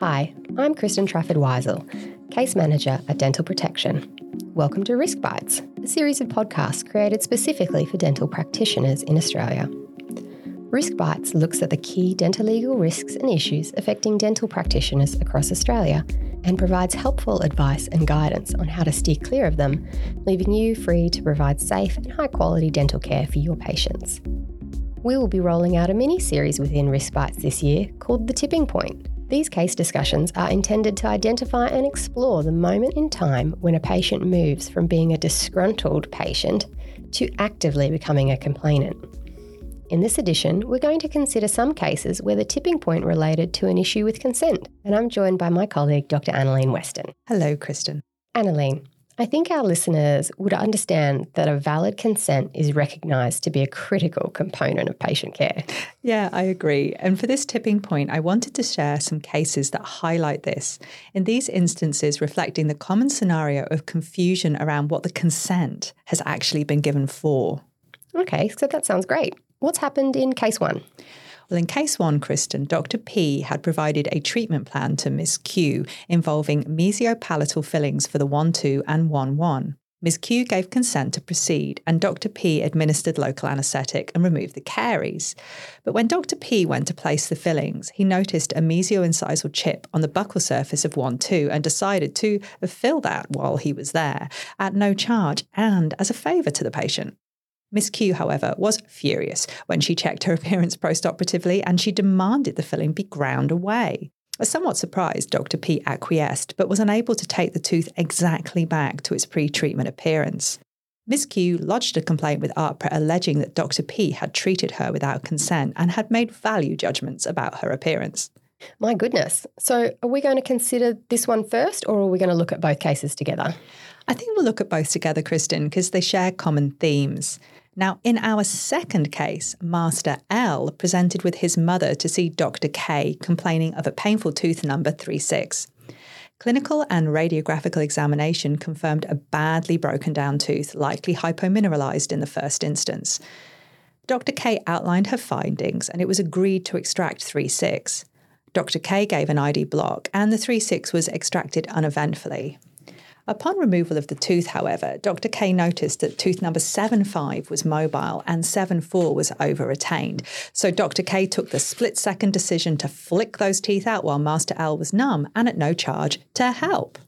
Hi, I'm Kristin Trafford Wiezel, Case Manager at Dental Protection. Welcome to Risk Bites, a series of podcasts created specifically for dental practitioners in Australia. Risk Bites looks at the key dental legal risks and issues affecting dental practitioners across Australia and provides helpful advice and guidance on how to steer clear of them, leaving you free to provide safe and high quality dental care for your patients. We will be rolling out a mini series within Risk Bites this year called The Tipping Point. These case discussions are intended to identify and explore the moment in time when a patient moves from being a disgruntled patient to actively becoming a complainant. In this edition, we're going to consider some cases where the tipping point related to an issue with consent, and I'm joined by my colleague, Dr. Annalene Weston. Hello, Kristin. Annalene, I think our listeners would understand that a valid consent is recognised to be a critical component of patient care. Yeah, I agree. And for this tipping point, I wanted to share some cases that highlight this. In these instances, reflecting the common scenario of confusion around what the consent has actually been given for. Okay, so that sounds great. What's happened in case one? Well, in case one, Kristin, Dr. P had provided a treatment plan to Ms. Q involving mesiopalatal fillings for the 1 2 and 1 1. Ms. Q gave consent to proceed, and Dr. P administered local anaesthetic and removed the caries. But when Dr. P went to place the fillings, he noticed a mesioincisal chip on the buccal surface of 1 2 and decided to fill that while he was there, at no charge and as a favour to the patient. Miss Q, however, was furious when she checked her appearance postoperatively and she demanded the filling be ground away. Somewhat surprised, Dr. P acquiesced, but was unable to take the tooth exactly back to its pre treatment appearance. Miss Q lodged a complaint with AHPRA alleging that Dr. P had treated her without consent and had made value judgments about her appearance. My goodness. So, are we going to consider this one first, or are we going to look at both cases together? I think we'll look at both together, Kristin, because they share common themes. Now, in our second case, Master L presented with his mother to see Dr. K complaining of a painful tooth number 36. Clinical and radiographical examination confirmed a badly broken down tooth, likely hypomineralized in the first instance. Dr. K outlined her findings and it was agreed to extract 36. Dr. K gave an ID block and the 36 was extracted uneventfully. Upon removal of the tooth, however, Dr. K noticed that tooth number 75 was mobile and 74 was over retained. So Dr. K took the split second decision to flick those teeth out while Master L was numb and at no charge to help.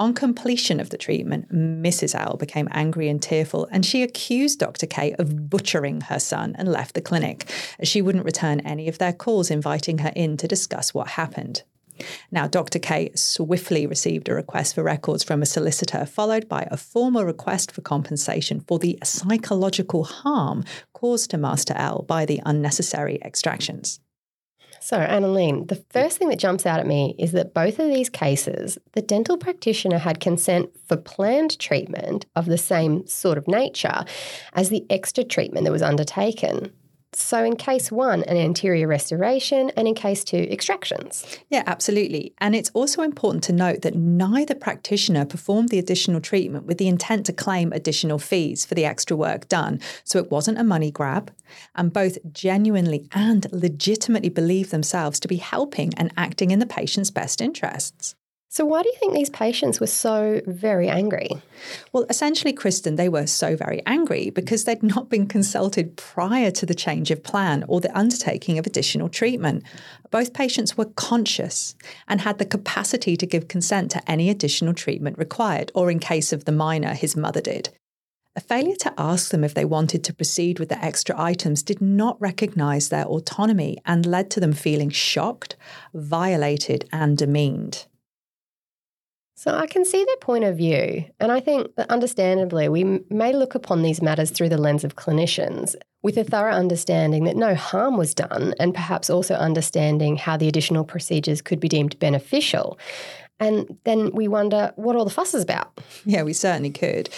On completion of the treatment, Mrs. L became angry and tearful, and she accused Dr. K of butchering her son and left the clinic, she wouldn't return any of their calls inviting her in to discuss what happened. Now, Dr. K swiftly received a request for records from a solicitor, followed by a formal request for compensation for the psychological harm caused to Master L by the unnecessary extractions. So, Annalene, the first thing that jumps out at me is that both of these cases, the dental practitioner had consent for planned treatment of the same sort of nature as the extra treatment that was undertaken. So, in case one, an anterior restoration, and in case two, extractions. Yeah, absolutely. And it's also important to note that neither practitioner performed the additional treatment with the intent to claim additional fees for the extra work done. So, it wasn't a money grab. And both genuinely and legitimately believe themselves to be helping and acting in the patient's best interests. So, why do you think these patients were so very angry? Well, essentially, Kristin, they were so very angry because they'd not been consulted prior to the change of plan or the undertaking of additional treatment. Both patients were conscious and had the capacity to give consent to any additional treatment required, or in case of the minor, his mother did. A failure to ask them if they wanted to proceed with the extra items did not recognise their autonomy and led to them feeling shocked, violated, and demeaned. So I can see their point of view. And I think that understandably, we may look upon these matters through the lens of clinicians with a thorough understanding that no harm was done, and perhaps also understanding how the additional procedures could be deemed beneficial. And then we wonder what all the fuss is about. Yeah, we certainly could.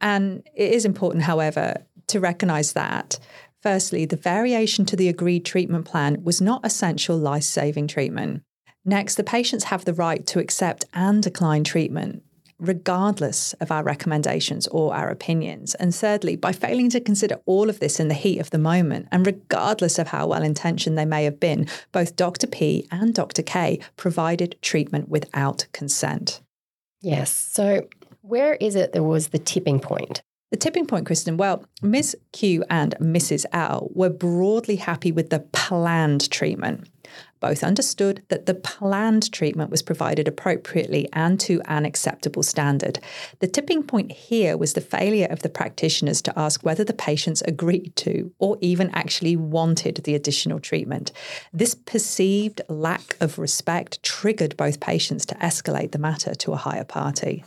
And it is important, however, to recognise that Firstly, the variation to the agreed treatment plan was not essential life saving treatment. Next, the patients have the right to accept and decline treatment. regardless of our recommendations or our opinions. And thirdly, by failing to consider all of this in the heat of the moment, and regardless of how well intentioned they may have been, both Dr. P and Dr. K provided treatment without consent. Yes. So, where is it there was the tipping point? The tipping point, Kristin, well, Ms. Q and Mrs. L were broadly happy with the planned treatment. Both understood that the planned treatment was provided appropriately and to an acceptable standard. The tipping point here was the failure of the practitioners to ask whether the patients agreed to or even actually wanted the additional treatment. This perceived lack of respect triggered both patients to escalate the matter to a higher party.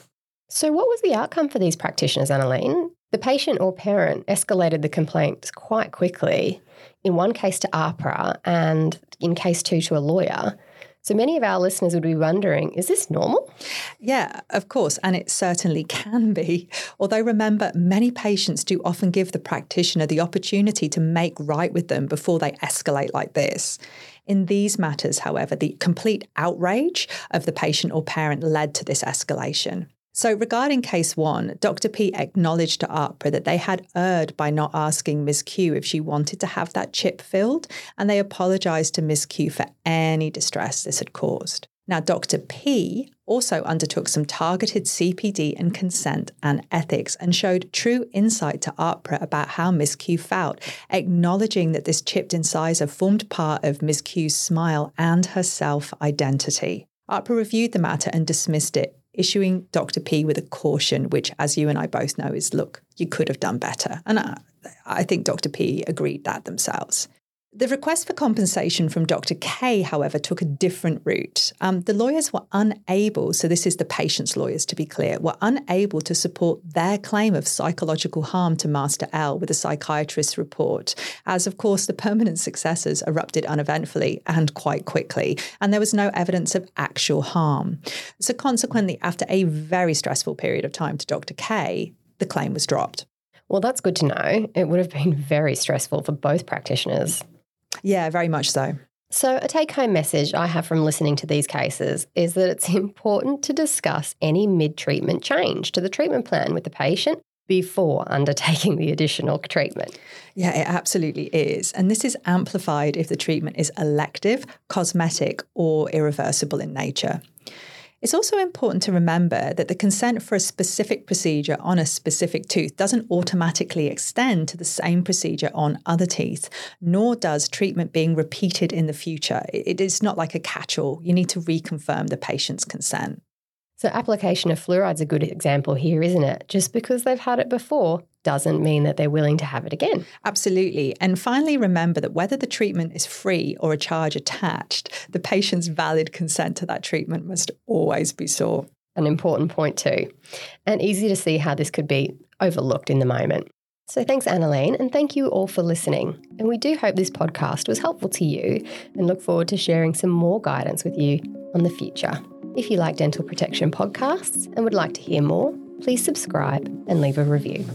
So, what was the outcome for these practitioners, Annalene? The patient or parent escalated the complaints quite quickly, in one case to AHPRA and in case two to a lawyer. So many of our listeners would be wondering is this normal? Yeah, of course, and it certainly can be. Although remember, many patients do often give the practitioner the opportunity to make right with them before they escalate like this. In these matters, however, the complete outrage of the patient or parent led to this escalation. So, regarding case one, Dr. P acknowledged to AHPRA that they had erred by not asking Ms. Q if she wanted to have that chip filled, and they apologised to Ms. Q for any distress this had caused. Now, Dr. P also undertook some targeted CPD and consent and ethics and showed true insight to AHPRA about how Ms. Q felt, acknowledging that this chipped incisor formed part of Ms. Q's smile and her self identity. AHPRA reviewed the matter and dismissed it, issuing Dr. P with a caution, which, as you and I both know, is look, you could have done better. And I, I think Dr. P agreed that themselves. The request for compensation from Dr. K, however, took a different route. Um, the lawyers were unable, so this is the patient's lawyers to be clear, were unable to support their claim of psychological harm to Master L with a psychiatrist's report, as of course the permanent successors erupted uneventfully and quite quickly, and there was no evidence of actual harm. So consequently, after a very stressful period of time to Dr. K, the claim was dropped. Well, that's good to know. It would have been very stressful for both practitioners. Yeah, very much so. So, a take home message I have from listening to these cases is that it's important to discuss any mid treatment change to the treatment plan with the patient before undertaking the additional treatment. Yeah, it absolutely is. And this is amplified if the treatment is elective, cosmetic, or irreversible in nature. It's also important to remember that the consent for a specific procedure on a specific tooth doesn't automatically extend to the same procedure on other teeth, nor does treatment being repeated in the future. It is not like a catch all. You need to reconfirm the patient's consent. So, application of fluoride's a good example here, isn't it? Just because they've had it before doesn't mean that they're willing to have it again. Absolutely. And finally, remember that whether the treatment is free or a charge attached, the patient's valid consent to that treatment must always be sought. An important point, too. And easy to see how this could be overlooked in the moment. So, thanks, Annalene, and thank you all for listening. And we do hope this podcast was helpful to you and look forward to sharing some more guidance with you on the future. If you like dental protection podcasts and would like to hear more, please subscribe and leave a review.